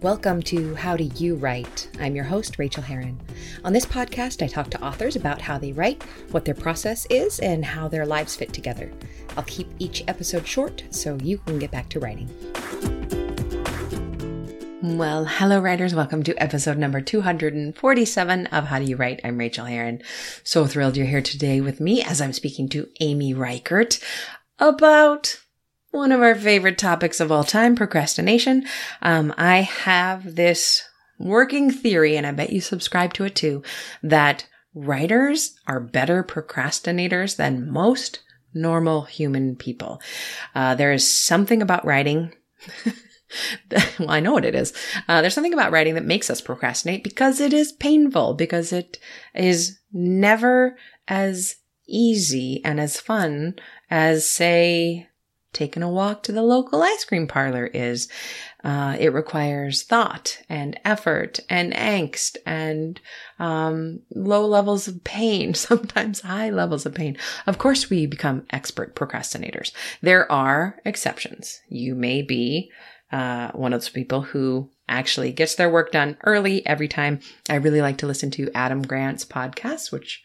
Welcome to How Do You Write? I'm your host, Rachael Herron. On this podcast, I talk to authors about how they write, what their process is, and how their lives fit together. I'll keep each episode short so you can get back to writing. Well, hello, writers. Welcome to episode number 247 of How Do You Write? I'm Rachael Herron. So thrilled you're here today with me as I'm speaking to Amy Reichert about one of our favorite topics of all time, procrastination. Um, I have this working theory, and I bet you subscribe to it too, that writers are better procrastinators than most normal human people. Uh, there is something about writing. well, I know what it is. Uh, there's something about writing that makes us procrastinate because it is painful, because it is never as easy and as fun as, say, taking a walk to the local ice cream parlor is. Uh, it requires thought and effort and angst and um, low levels of pain, sometimes high levels of pain. Of course, we become expert procrastinators. There are exceptions. You may be uh, one of those people who actually gets their work done early every time. I really like to listen to Adam Grant's podcast, which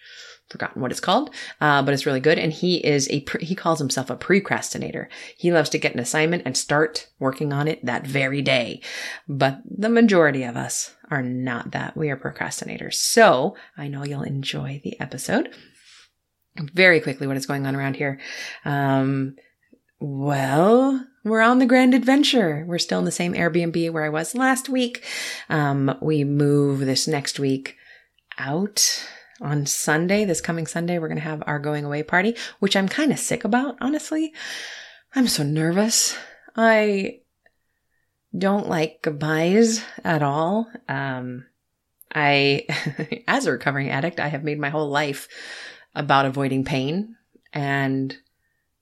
forgotten what it's called, uh, but it's really good. And he is a, pre- he calls himself a procrastinator. He loves to get an assignment and start working on it that very day. But the majority of us are not that. We are procrastinators. So I know you'll enjoy the episode. Very quickly, what is going on around here? Um, well, we're on the grand adventure. We're still in the same Airbnb where I was last week. Um, we move this next week out on Sunday, this coming Sunday, we're going to have our going away party, which I'm kind of sick about, honestly. I'm so nervous. I don't like goodbyes at all. Um, I, as a recovering addict, I have made my whole life about avoiding pain and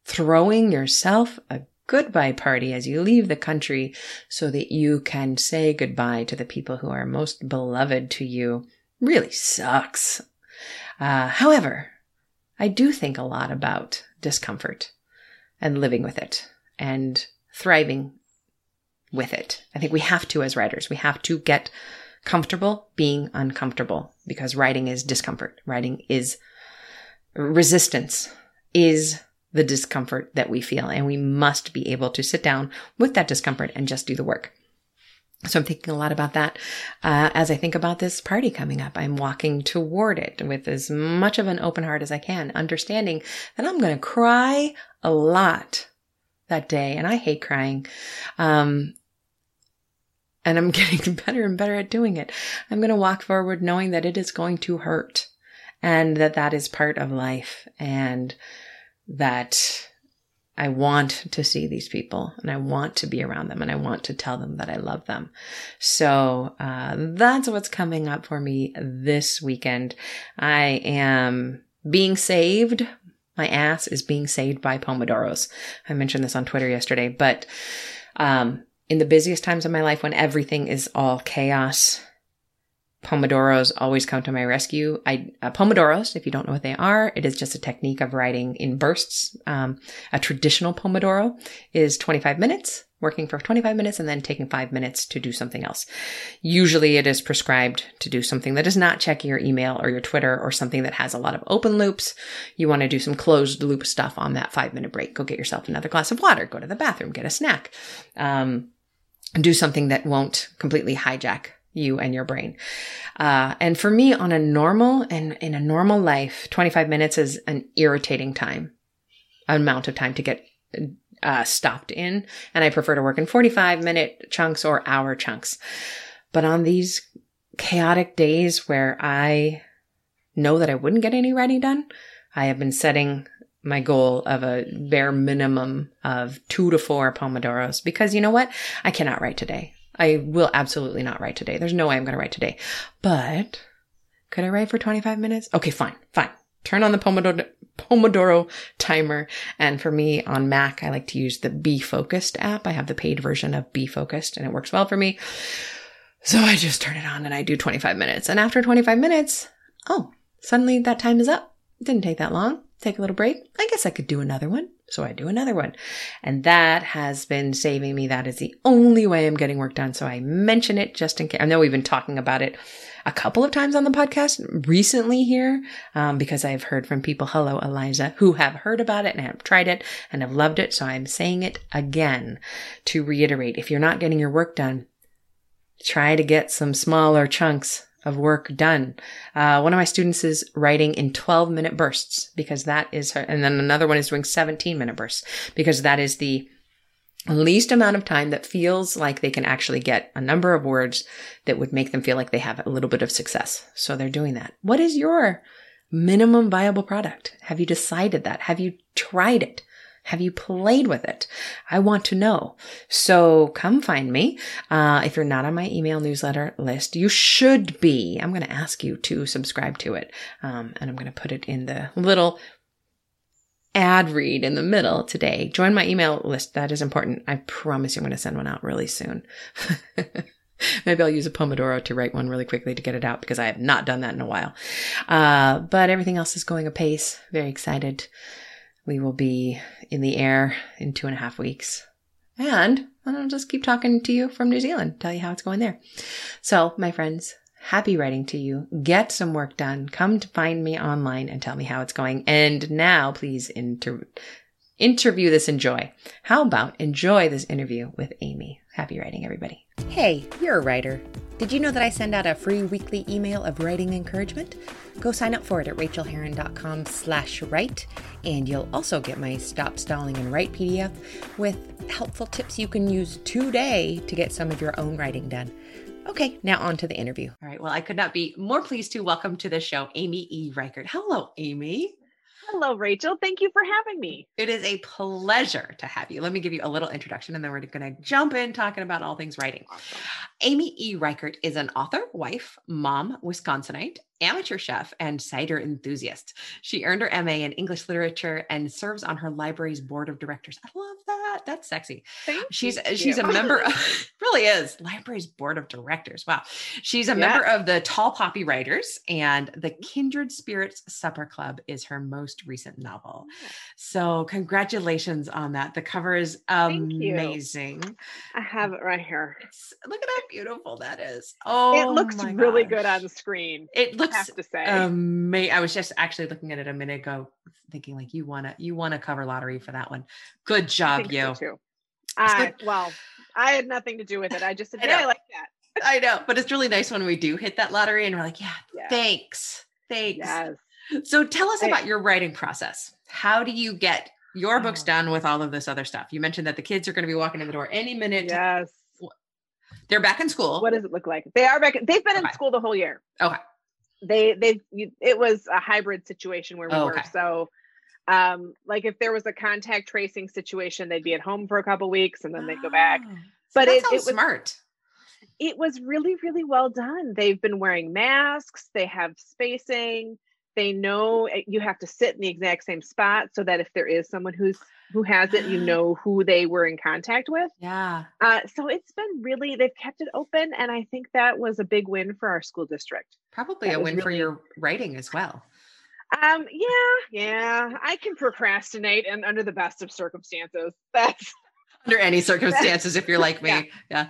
throwing yourself a goodbye party as you leave the country so that you can say goodbye to the people who are most beloved to you really sucks. Uh, however, I do think a lot about discomfort and living with it and thriving with it. I think we have to as writers. We have to get comfortable being uncomfortable because writing is discomfort. Writing is resistance is the discomfort that we feel and we must be able to sit down with that discomfort and just do the work. So I'm thinking a lot about that uh, as I think about this party coming up. I'm walking toward it with as much of an open heart as I can, understanding that I'm going to cry a lot that day, and I hate crying. Um, and I'm getting better and better at doing it. I'm going to walk forward knowing that it is going to hurt, and that that is part of life, and that I want to see these people and I want to be around them and I want to tell them that I love them. So uh, that's what's coming up for me this weekend. I am being saved. My ass is being saved by Pomodoros. I mentioned this on Twitter yesterday, but um, in the busiest times of my life when everything is all chaos Pomodoros always come to my rescue. I uh, Pomodoros, if you don't know what they are, it is just a technique of writing in bursts. Um, a traditional Pomodoro is 25 minutes, working for 25 minutes and then taking five minutes to do something else. Usually it is prescribed to do something that is not checking your email or your Twitter or something that has a lot of open loops. You want to do some closed loop stuff on that five minute break. Go get yourself another glass of water, go to the bathroom, get a snack. Um, do something that won't completely hijack you and your brain. Uh, and for me, on a normal and in a normal life, 25 minutes is an irritating time, amount of time to get uh, stopped in. And I prefer to work in 45 minute chunks or hour chunks. But on these chaotic days where I know that I wouldn't get any writing done, I have been setting my goal of a bare minimum of two to four Pomodoros because you know what? I cannot write today. I will absolutely not write today. There's no way I'm going to write today. But could I write for 25 minutes? Okay, fine, fine. Turn on the Pomodoro, Pomodoro timer. And for me on Mac, I like to use the Be Focused app. I have the paid version of Be Focused and it works well for me. So I just turn it on and I do 25 minutes. And after 25 minutes, oh, suddenly that time is up. It didn't take that long. Take a little break. I guess I could do another one. So I do another one. And that has been saving me. That is the only way I'm getting work done. So I mention it just in case. I know we've been talking about it a couple of times on the podcast recently here um, because I've heard from people, hello, Eliza, who have heard about it and have tried it and have loved it. So I'm saying it again to reiterate if you're not getting your work done, try to get some smaller chunks of work done. Uh, one of my students is writing in 12 minute bursts because that is her, and then another one is doing 17 minute bursts because that is the least amount of time that feels like they can actually get a number of words that would make them feel like they have a little bit of success. So they're doing that. What is your minimum viable product? Have you decided that? Have you tried it? Have you played with it? I want to know. So come find me. Uh, if you're not on my email newsletter list, you should be. I'm going to ask you to subscribe to it. Um, and I'm going to put it in the little ad read in the middle today. Join my email list. That is important. I promise you I'm going to send one out really soon. Maybe I'll use a Pomodoro to write one really quickly to get it out because I have not done that in a while. Uh, but everything else is going apace. Very excited. We will be in the air in two and a half weeks. And I'll just keep talking to you from New Zealand, tell you how it's going there. So, my friends, happy writing to you. Get some work done. Come to find me online and tell me how it's going. And now, please inter- interview this enjoy. How about enjoy this interview with Amy? Happy writing, everybody. Hey, you're a writer. Did you know that I send out a free weekly email of writing encouragement? Go sign up for it at rachaelherron.com slash write, and you'll also get my Stop Stalling and Write PDF with helpful tips you can use today to get some of your own writing done. Okay, now on to the interview. All right, well, I could not be more pleased to welcome to the show Amy E. Reichert. Hello, Amy. Hello, Rachael. Thank you for having me. It is a pleasure to have you. Let me give you a little introduction and then we're going to jump in talking about all things writing. Awesome. Amy E. Reichert is an author, wife, mom, Wisconsinite, amateur chef, and cider enthusiast. She earned her MA in English literature and serves on her library's board of directors. I love that. That's sexy. Thank she's you. she's a member of really is library's board of directors. Wow. She's a yeah. member of the Tall Poppy Writers and the mm-hmm. Kindred Spirits Supper Club is her most recent novel. So congratulations on that. The cover is amazing. I have it right here. It's, look at how beautiful that is. Oh, it looks really good on the screen. It looks have to say. Um, Amazing. I was just actually looking at it a minute ago, thinking like you want to you want a cover lottery for that one. Good job, you. So I, well, I had nothing to do with it. I just said, I, I like that. I know, but it's really nice when we do hit that lottery and we're like, yeah, yes. thanks, thanks. Yes. So tell us about your writing process. How do you get your oh. books oh. done with all of this other stuff? You mentioned that the kids are going to be walking in the door any minute. Yes. They're back in school. What does it look like? They are back. They've been okay. in school the whole year. Okay they they it was a hybrid situation where we oh, were. so um like if there was a contact tracing situation they'd be at home for a couple weeks and then they'd go back. Oh, but it, it was smart. It was really really well done. They've been wearing masks. They have spacing they know eh, you have to sit in the exact same spot so that if there is someone who's who has it, you know who they were in contact with. Yeah. Uh, so it's been really, they've kept it open. And I think that was a big win for our school district. Probably that a win really, for your writing as well. Um, yeah, yeah. I can procrastinate and under the best of circumstances. That's under any circumstances, if you're like me. Yeah. Yeah.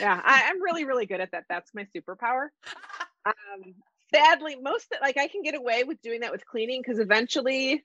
yeah I, am really, really good at that. That's my superpower. Um, sadly, most like I can get away with doing that with cleaning because eventually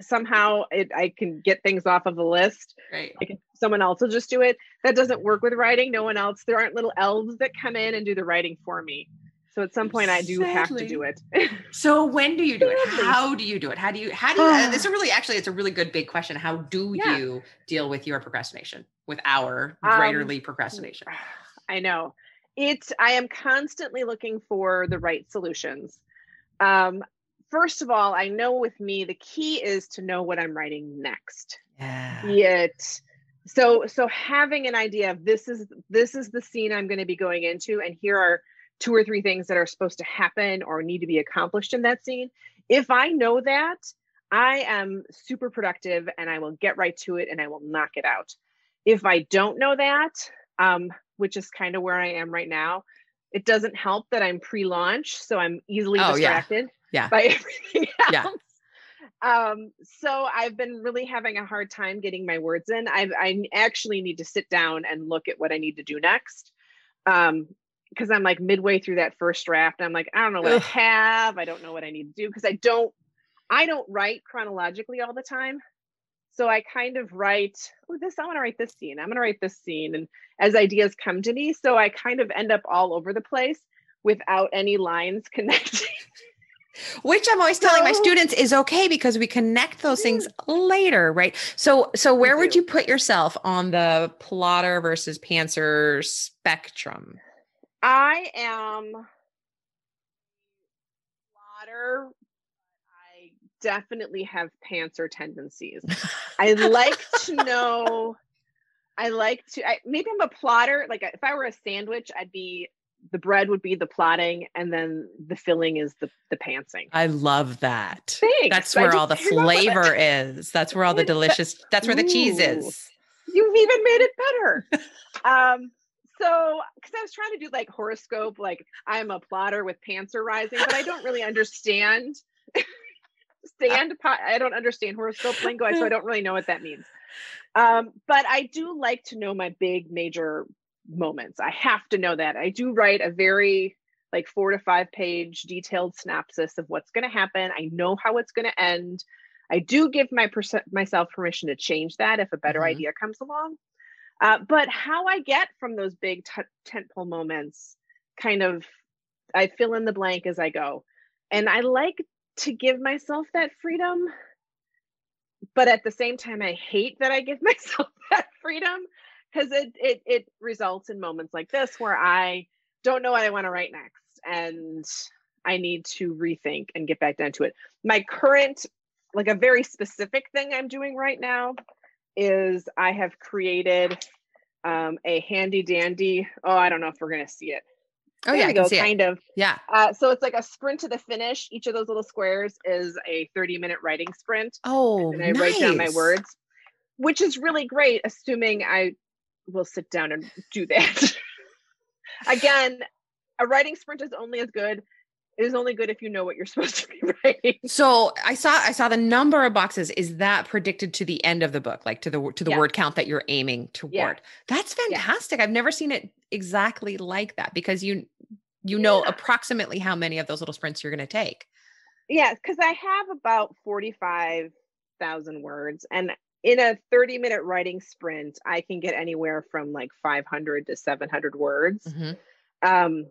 somehow it, I can get things off of the list. Right. Like someone else will just do it. That doesn't work with writing. No one else. There aren't little elves that come in and do the writing for me. So at some point, I do have to do it. so when do you do it? How do you do it? How do you? How do you? uh, this is really actually it's a really good big question. How do yeah. you deal with your procrastination? With our um, writerly procrastination? I know it's. I am constantly looking for the right solutions. Um, first of all, I know with me, the key is to know what I'm writing next. Yeah. Yet, so so having an idea of this is this is the scene I'm going to be going into, and here are two or three things that are supposed to happen or need to be accomplished in that scene. If I know that, I am super productive and I will get right to it and I will knock it out. If I don't know that, um, which is kind of where I am right now, it doesn't help that I'm pre-launch, so I'm easily oh, distracted. Yeah yeah. by everything else. Yeah. um, so I've been really having a hard time getting my words in. I I actually need to sit down and look at what I need to do next. Um, because I'm like midway through that first draft. I'm like, I don't know what Ugh. I have. I don't know what I need to do because I don't I don't write chronologically all the time. So I kind of write, oh, this, I want to write this scene. I'm going to write this scene. And as ideas come to me, so I kind of end up all over the place without any lines connecting. Which I'm always telling my students is okay because we connect those things later, right? So, so where would you put yourself on the plotter versus pantser spectrum? I am plotter definitely have pantser tendencies. I like to know. I like to. I, maybe I'm a plotter. Like if I were a sandwich, I'd be the bread would be the plotting, and then the filling is the the pantsing. I love that. Thanks. That's where all the flavor is. That's where all the delicious. That's where the cheese is. You've even made it better. um, so because I was trying to do like horoscope, like I'm a plotter with pantser rising, but I don't really understand stand. I don't understand horoscope lingo, so I don't really know what that means. Um, but I do like to know my big major moments. I have to know that. I do write a very like four to five page detailed synopsis of what's going to happen. I know how it's going to end. I do give my pers- myself permission to change that if a better mm-hmm. idea comes along. Uh, but how I get from those big t- tentpole moments, kind of, I fill in the blank as I go. And I like to give myself that freedom but at the same time i hate that i give myself that freedom because it, it it results in moments like this where i don't know what i want to write next and i need to rethink and get back down to it. My current like a very specific thing i'm doing right now is i have created um, a handy dandy oh i don't know if we're going to see it Oh there yeah, I go, see kind it. of. Yeah. Uh, so it's like a sprint to the finish. Each of those little squares is a 30 minute writing sprint. Oh, and I nice. write down my words, which is really great, assuming I will sit down and do that. Again, a writing sprint is only as good it is only good if you know what you're supposed to be writing. So I saw I saw the number of boxes. Is that predicted to the end of the book, like to the to the yeah. word count that you're aiming toward? Yeah. That's fantastic. Yeah. I've never seen it exactly like that because you you know approximately how many of those little sprints you're going to take. Yeah, because I have about forty five thousand words, and in a 30 minute writing sprint, I can get anywhere from like 500 to 700 words. Mm-hmm. Um,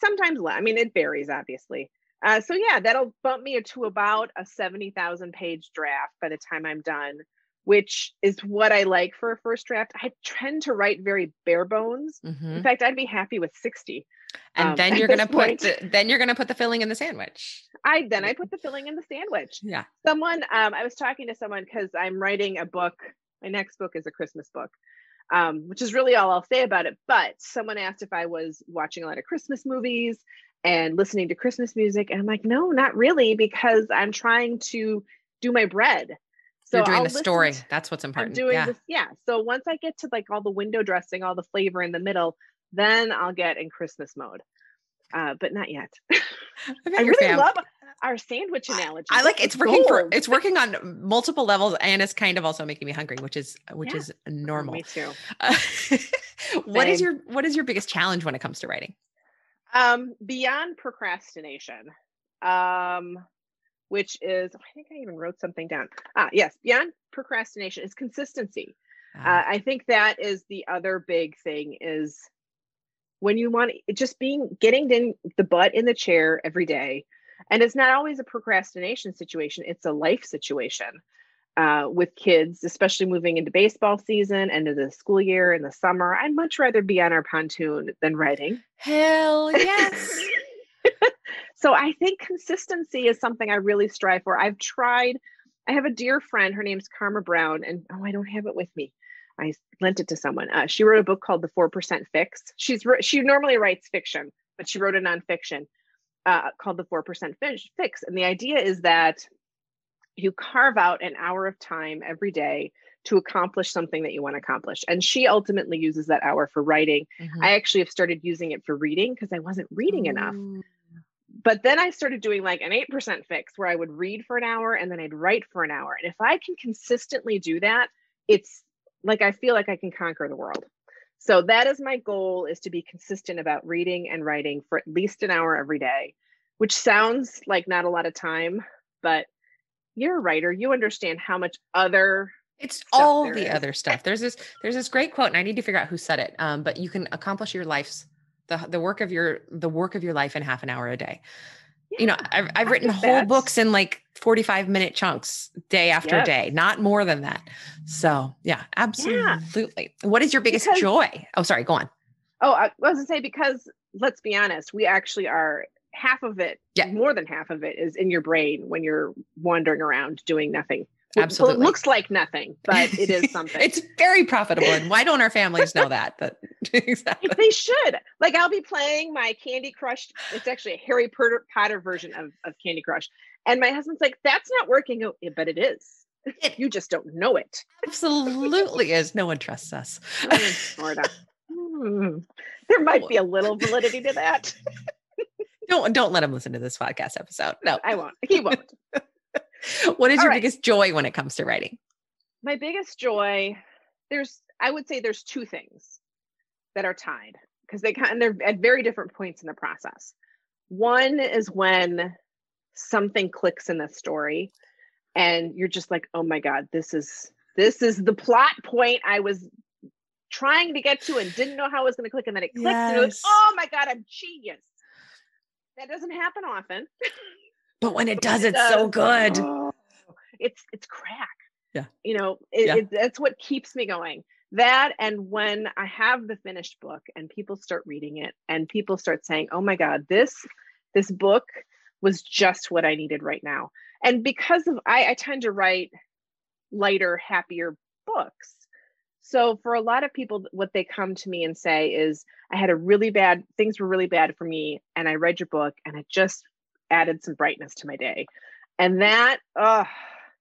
sometimes. I mean, it varies, obviously. Uh, so yeah, that'll bump me to about a 70,000 page draft by the time I'm done, which is what I like for a first draft. I tend to write very bare bones. Mm-hmm. In fact, I'd be happy with 60. And um, then you're gonna put the, then you're gonna put the filling in the sandwich. I then I put the filling in the sandwich. Yeah. Someone um I was talking to someone because I'm writing a book. My next book is a Christmas book um, which is really all I'll say about it. But someone asked if I was watching a lot of Christmas movies and listening to Christmas music. And I'm like, no, not really, because I'm trying to do my bread. So You're doing I'll the story. To, That's what's important. I'm doing yeah. this. Yeah. So once I get to like all the window dressing, all the flavor in the middle, then I'll get in Christmas mode. Uh, but not yet. I, I really fam- love our sandwich analogy. I like it's working gold. for it's working on multiple levels and it's kind of also making me hungry, which is which yeah. is normal. Me too. Uh, what is your what is your biggest challenge when it comes to writing? Um, beyond procrastination. Um, which is I think I even wrote something down. Ah, yes, beyond procrastination is consistency. Uh, uh, I think that is the other big thing is when you want just being getting in the butt in the chair every day and it's not always a procrastination situation it's a life situation uh, with kids especially moving into baseball season and into the school year in the summer i'd much rather be on our pontoon than writing hell yes so i think consistency is something i really strive for i've tried i have a dear friend her name's karma brown and oh i don't have it with me I lent it to someone. Uh, she wrote a book called The Four Percent Fix. She's she normally writes fiction, but she wrote a nonfiction uh, called The Four Percent Fix. And the idea is that you carve out an hour of time every day to accomplish something that you want to accomplish. And she ultimately uses that hour for writing. Mm-hmm. I actually have started using it for reading because I wasn't reading Ooh. enough. But then I started doing like an 8% fix where I would read for an hour and then I'd write for an hour. And if I can consistently do that, it's like I feel like I can conquer the world. So that is my goal is to be consistent about reading and writing for at least an hour every day, which sounds like not a lot of time, but you're a writer, you understand how much other it's all the is. other stuff. There's this there's this great quote and I need to figure out who said it. Um, but you can accomplish your life's the the work of your the work of your life in half an hour a day. Yeah, you know, I've I've written whole that's... books in like 45 minute chunks day after yes. day, not more than that. So yeah, absolutely. Yeah. What is your biggest because, joy? Oh, sorry, go on. Oh, I was gonna say because let's be honest, we actually are half of it, yeah. more than half of it is in your brain when you're wandering around doing nothing. Absolutely. Well, it looks like nothing, but it is something. it's very profitable. And why don't our families know that? But exactly. They should. Like I'll be playing my Candy Crush. It's actually a Harry Potter version of, of Candy Crush. And my husband's like, that's not working. Oh, but it is. It, you just don't know it. Absolutely is. No one trusts us. Hmm. There might be a little validity to that. don't don't let him listen to this podcast episode. No, I won't. He won't. what is All your right. biggest joy when it comes to writing? My biggest joy, there's, I would say there's two things that are tied because they kind of, they're at very different points in the process. One is when something clicks in the story and you're just like, oh my God, this is, this is the plot point I was trying to get to and didn't know how it was going to click. And then it clicks yes. and you're like, oh my God, I'm genius. That doesn't happen often. But when it does, it it's does, so good. Oh, it's it's crack. Yeah. You know, it, yeah. it, that's what keeps me going. That and when I have the finished book and people start reading it and people start saying, "Oh my God, this this book was just what I needed right now." And because of I, I tend to write lighter, happier books. So for a lot of people, what they come to me and say is, I had a really bad, things were really bad for me. And I read your book and it just added some brightness to my day. And that, oh,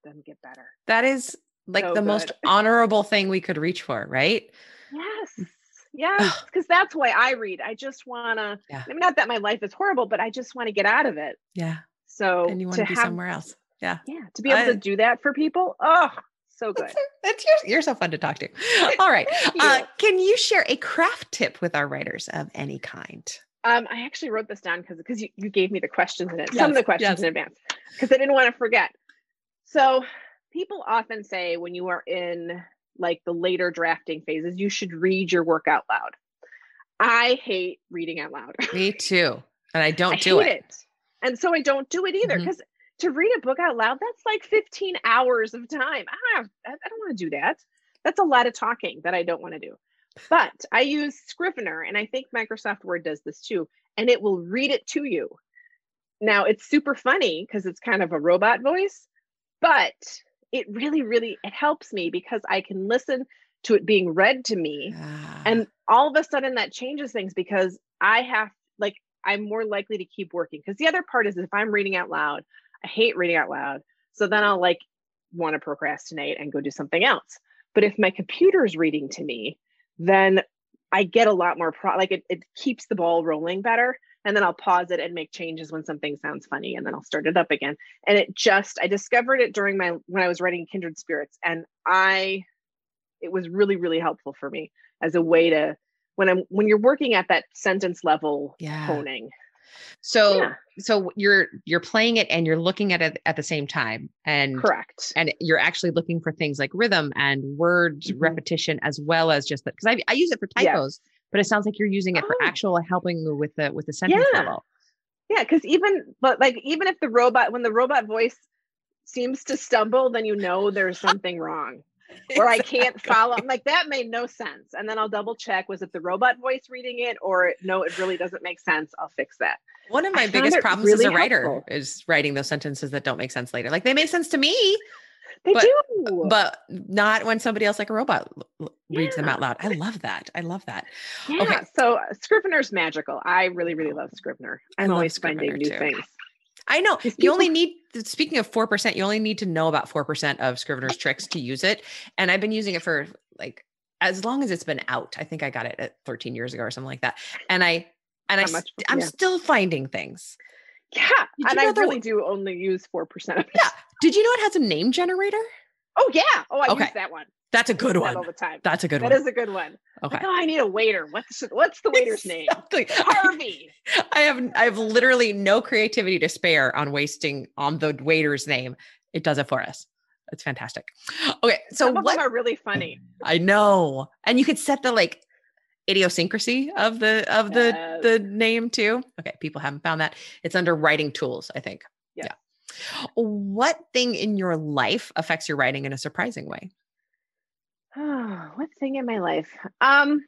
doesn't get better. That is like so the good. most honorable thing we could reach for, right? Yes. Yes. Because that's why I read. I just want to, yeah. I mean, not that my life is horrible, but I just want to get out of it. Yeah. So, and you want to be have, somewhere else. Yeah. Yeah. To be able I, to do that for people. Oh, so good. That's, you're, you're so fun to talk to. All right. uh, can you share a craft tip with our writers of any kind? Um, I actually wrote this down because because you, you gave me the questions in it, yes, some of the questions yes. in advance, because I didn't want to forget. So people often say when you are in like the later drafting phases, you should read your work out loud. I hate reading out loud. Me too. And I don't I do it. it. And so I don't do it either because mm-hmm. to read a book out loud, that's like 15 hours of time. I, I don't want to do that. That's a lot of talking that I don't want to do. But I use Scrivener, and I think Microsoft Word does this too, and it will read it to you. Now it's super funny because it's kind of a robot voice, but it really, really it helps me because I can listen to it being read to me, ah. and all of a sudden that changes things because I have like I'm more likely to keep working. Because the other part is if I'm reading out loud, I hate reading out loud, so then I'll like want to procrastinate and go do something else. But if my computer is reading to me, then I get a lot more pro like it, it keeps the ball rolling better. And then I'll pause it and make changes when something sounds funny and then I'll start it up again. And it just I discovered it during my when I was writing Kindred Spirits and I it was really, really helpful for me as a way to when I'm when you're working at that sentence level yeah. toning so yeah. so you're you're playing it and you're looking at it at the same time and correct. And you're actually looking for things like rhythm and word mm-hmm. repetition as well as just that because I, I use it for typos, but it sounds like you're using it oh. for actual helping with the with the sentence yeah. level. Yeah, because even but like even if the robot when the robot voice seems to stumble, then you know there's something wrong or I can't follow. I'm like, that made no sense. And then I'll double check was it the robot voice reading it or no, it really doesn't make sense. I'll fix that. One of my I biggest problems really as a writer helpful. is writing those sentences that don't make sense later. Like they make sense to me. They but, do. But not when somebody else like a robot reads yeah. them out loud. I love that. I love that. Yeah. Okay. So uh, Scrivener's magical. I really, really love Scrivener. I'm always finding new too. things. I know. You only need, speaking of 4%, you only need to know about 4% of Scrivener's tricks to use it. And I've been using it for like, as long as it's been out. I think I got it at 13 years ago or something like that. And I, and I, much, I'm still finding things. Yeah, and I really do only use four percent of it. Yeah. Did you know it has a name generator? Oh yeah. Oh, I okay. use that one. That's a good one. all the time. That's a good that one. That is a good one. Okay. Like, oh, I need a waiter. What's what's the waiter's name? Harvey. I have I have literally no creativity to spare on wasting on the waiter's name. It does it for us. It's fantastic. Okay, so Some of what them are really funny. I know, and you could set the like idiosyncrasy of the of the yes. the name too. Okay, people haven't found that. It's under writing tools, I think. Yes. Yeah. What thing in your life affects your writing in a surprising way? Oh, what thing in my life? Um,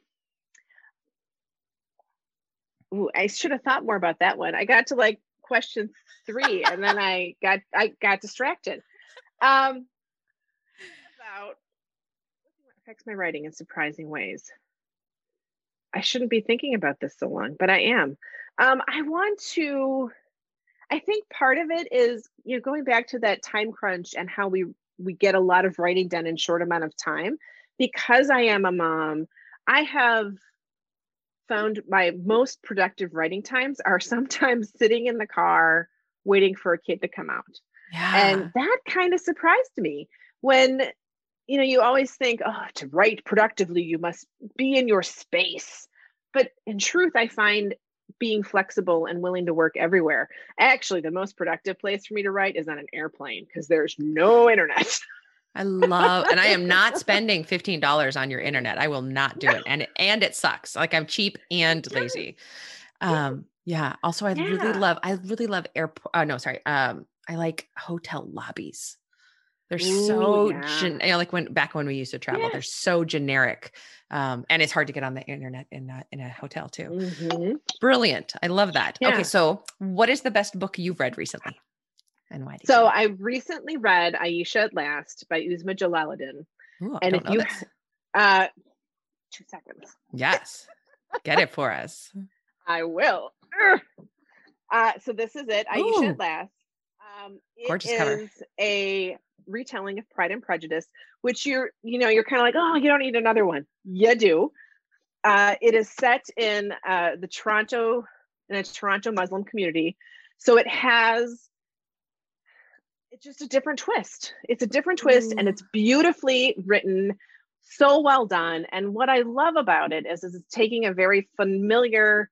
ooh, I should have thought more about that one. I got to like question three, and then I got I got distracted. Um, about what affects my writing in surprising ways. I shouldn't be thinking about this so long, but I am. Um, I want to. I think part of it is you know going back to that time crunch and how we we get a lot of writing done in short amount of time because I am a mom, I have found my most productive writing times are sometimes sitting in the car waiting for a kid to come out. Yeah. And that kind of surprised me when you know you always think oh to write productively you must be in your space. But in truth I find being flexible and willing to work everywhere. Actually, the most productive place for me to write is on an airplane because there's no internet. I love, and I am not spending fifteen dollars on your internet. I will not do it, and it, and it sucks. Like I'm cheap and lazy. Um, yeah. Also, I yeah. really love. I really love airport. Uh, no, sorry. Um, I like hotel lobbies. They're Ooh, so, yeah. gen- you know, like when back when we used to travel, they're so generic, um, and it's hard to get on the internet in a, in a hotel too. Mm-hmm. Brilliant. I love that. Okay, so what is the best book you've read recently? And why? So I recently read Ayesha at Last by Uzma Jalaluddin. Ooh, and if you, uh, two seconds. Yes, get it for us. I will. Uh, so this is it, Ayesha Ooh. at Last. Um, it Gorgeous is cover. a retelling of Pride and Prejudice, which you're, you know, you're kind of like, oh, you don't need another one. You do. Uh, it is set in uh, the Toronto, in a Toronto Muslim community. So it has it's just a different twist. It's a different twist and mm. it's beautifully written, so well done. And what I love about it is, is it's taking a very familiar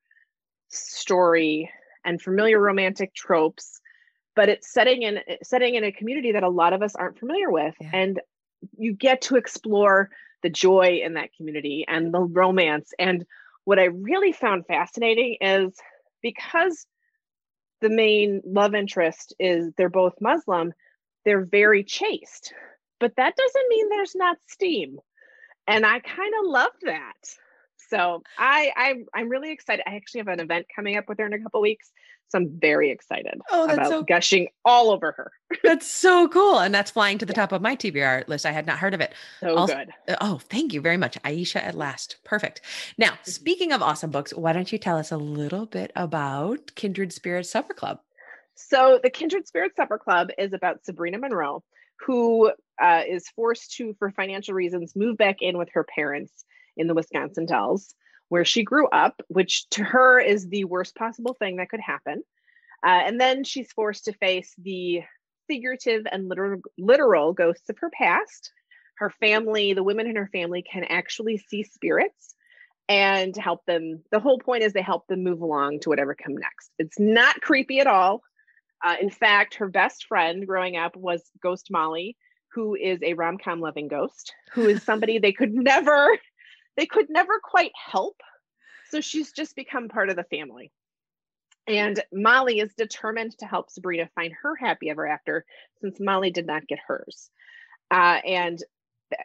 story and familiar romantic tropes, but it's setting in setting in a community that a lot of us aren't familiar with. Yeah. And you get to explore the joy in that community and the romance. And what I really found fascinating is because the main love interest is they're both Muslim, they're very chaste. But that doesn't mean there's not steam. And I kind of love that. So I, I I'm really excited. I actually have an event coming up with her in a couple weeks. So I'm very excited oh, that's about so, gushing all over her. that's so cool. And that's flying to the yeah. top of my TBR list. I had not heard of it. So also, good. Uh, oh, thank you very much. Ayesha at last. Perfect. Now, mm-hmm. speaking of awesome books, why don't you tell us a little bit about Kindred Spirit Supper Club? So the Kindred Spirit Supper Club is about Sabrina Monroe, who uh, is forced to, for financial reasons, move back in with her parents in the Wisconsin Dells, where she grew up, which to her is the worst possible thing that could happen. Uh, and then she's forced to face the figurative and literal, literal ghosts of her past. Her family, the women in her family, can actually see spirits and help them. The whole point is they help them move along to whatever come next. It's not creepy at all. Uh, in fact, her best friend growing up was Ghost Molly, who is a rom com loving ghost, who is somebody they could never they could never quite help. So she's just become part of the family. And Molly is determined to help Sabrina find her happy ever after since Molly did not get hers. Uh, and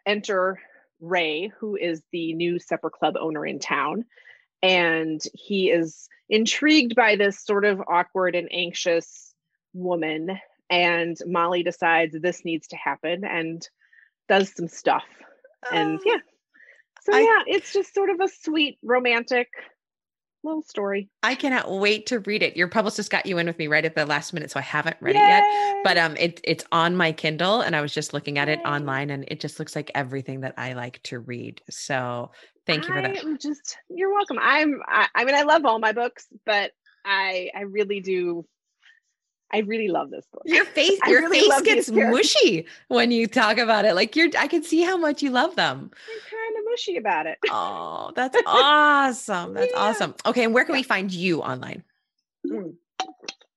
enter Ray, who is the new supper club owner in town. And he is intrigued by this sort of awkward and anxious woman. And Molly decides this needs to happen and does some stuff. And yeah, so I, yeah, it's just sort of a sweet, romantic little story. I cannot wait to read it. Your publicist got you in with me right at the last minute, so I haven't read Yay! it yet. But um, it it's on my Kindle, and I was just looking at Yay! it online, and it just looks like everything that I like to read. So thank you for that. I'm just you're welcome. I'm I, I mean I love all my books, but I I really do I really love this book. Your face, your really face gets mushy when you talk about it. Like you're, I can see how much you love them. I'm kind of mushy about it. Oh, that's awesome. That's yeah. awesome. Okay. And where can we find you online? Mm.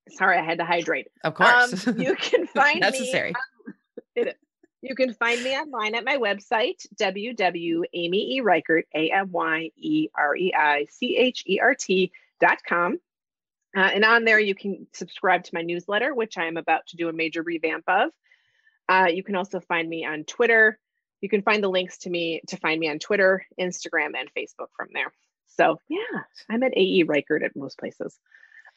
Sorry, I had to hydrate. Of course. Um, you can find necessary. Me, is. You can find me online at my website, www.amyereichert, A-M-Y-E-R-E-I-C-H-E-R-T dot com. Uh, and on there, you can subscribe to my newsletter, which I am about to do a major revamp of. Uh, you can also find me on Twitter. You can find the links to me to find me on Twitter, Instagram, and Facebook from there. So yeah, I'm at AE Reichert at most places.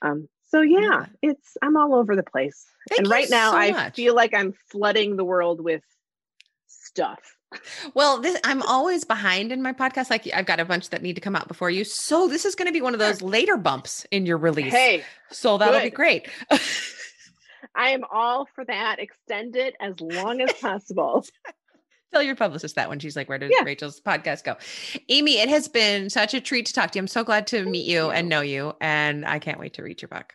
Um, so yeah, it's I'm all over the place. Thank and right now, so I much. feel like I'm flooding the world with stuff. Well, this, I'm always behind in my podcast. Like I've got a bunch that need to come out before you. So this is going to be one of those later bumps in your release. Hey, so that'll good. be great. I am all for that. Extend it as long as possible. Tell your publicist that when she's like, Where did yeah. Rachael's podcast go? Amy, it has been such a treat to talk to you. I'm so glad to Thank meet you, you, and know you. And I can't wait to read your book.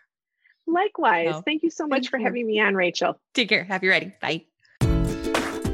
Likewise. Thank you so much Thank for you. having me on, Rachael. Take care. Happy writing. Bye.